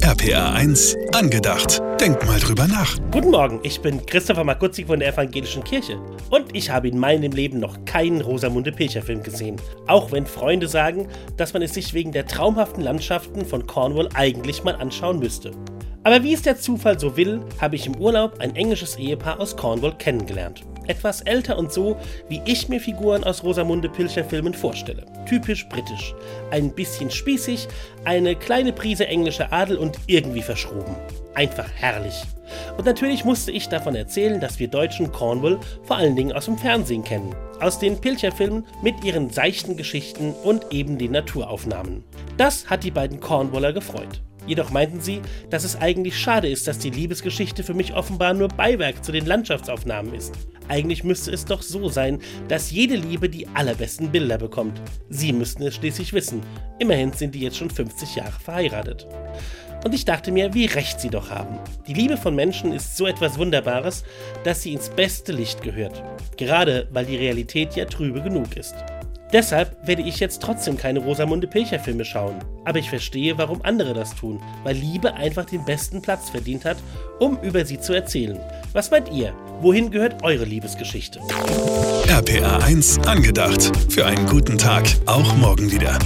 RPA 1, angedacht. Denk mal drüber nach. Guten Morgen, ich bin Christopher Makutzi von der Evangelischen Kirche und ich habe in meinem Leben noch keinen Rosamunde Pilcher Film gesehen. Auch wenn Freunde sagen, dass man es sich wegen der traumhaften Landschaften von Cornwall eigentlich mal anschauen müsste. Aber wie es der Zufall so will, habe ich im Urlaub ein englisches Ehepaar aus Cornwall kennengelernt. Etwas älter und so, wie ich mir Figuren aus Rosamunde Pilcher Filmen vorstelle. Typisch britisch. Ein bisschen spießig, eine kleine Prise englischer Adel und irgendwie verschroben. Einfach herrlich. Und natürlich musste ich davon erzählen, dass wir Deutschen Cornwall vor allen Dingen aus dem Fernsehen kennen. Aus den Pilcher-Filmen mit ihren seichten Geschichten und eben den Naturaufnahmen. Das hat die beiden Cornwaller gefreut. Jedoch meinten sie, dass es eigentlich schade ist, dass die Liebesgeschichte für mich offenbar nur Beiwerk zu den Landschaftsaufnahmen ist. Eigentlich müsste es doch so sein, dass jede Liebe die allerbesten Bilder bekommt. Sie müssten es schließlich wissen. Immerhin sind die jetzt schon 50 Jahre verheiratet. Und ich dachte mir, wie recht sie doch haben. Die Liebe von Menschen ist so etwas Wunderbares, dass sie ins beste Licht gehört. Gerade weil die Realität ja trübe genug ist. Deshalb werde ich jetzt trotzdem keine Rosamunde Pilcher Filme schauen. Aber ich verstehe, warum andere das tun, weil Liebe einfach den besten Platz verdient hat, um über sie zu erzählen. Was meint ihr? Wohin gehört eure Liebesgeschichte? RPA 1, angedacht. Für einen guten Tag, auch morgen wieder.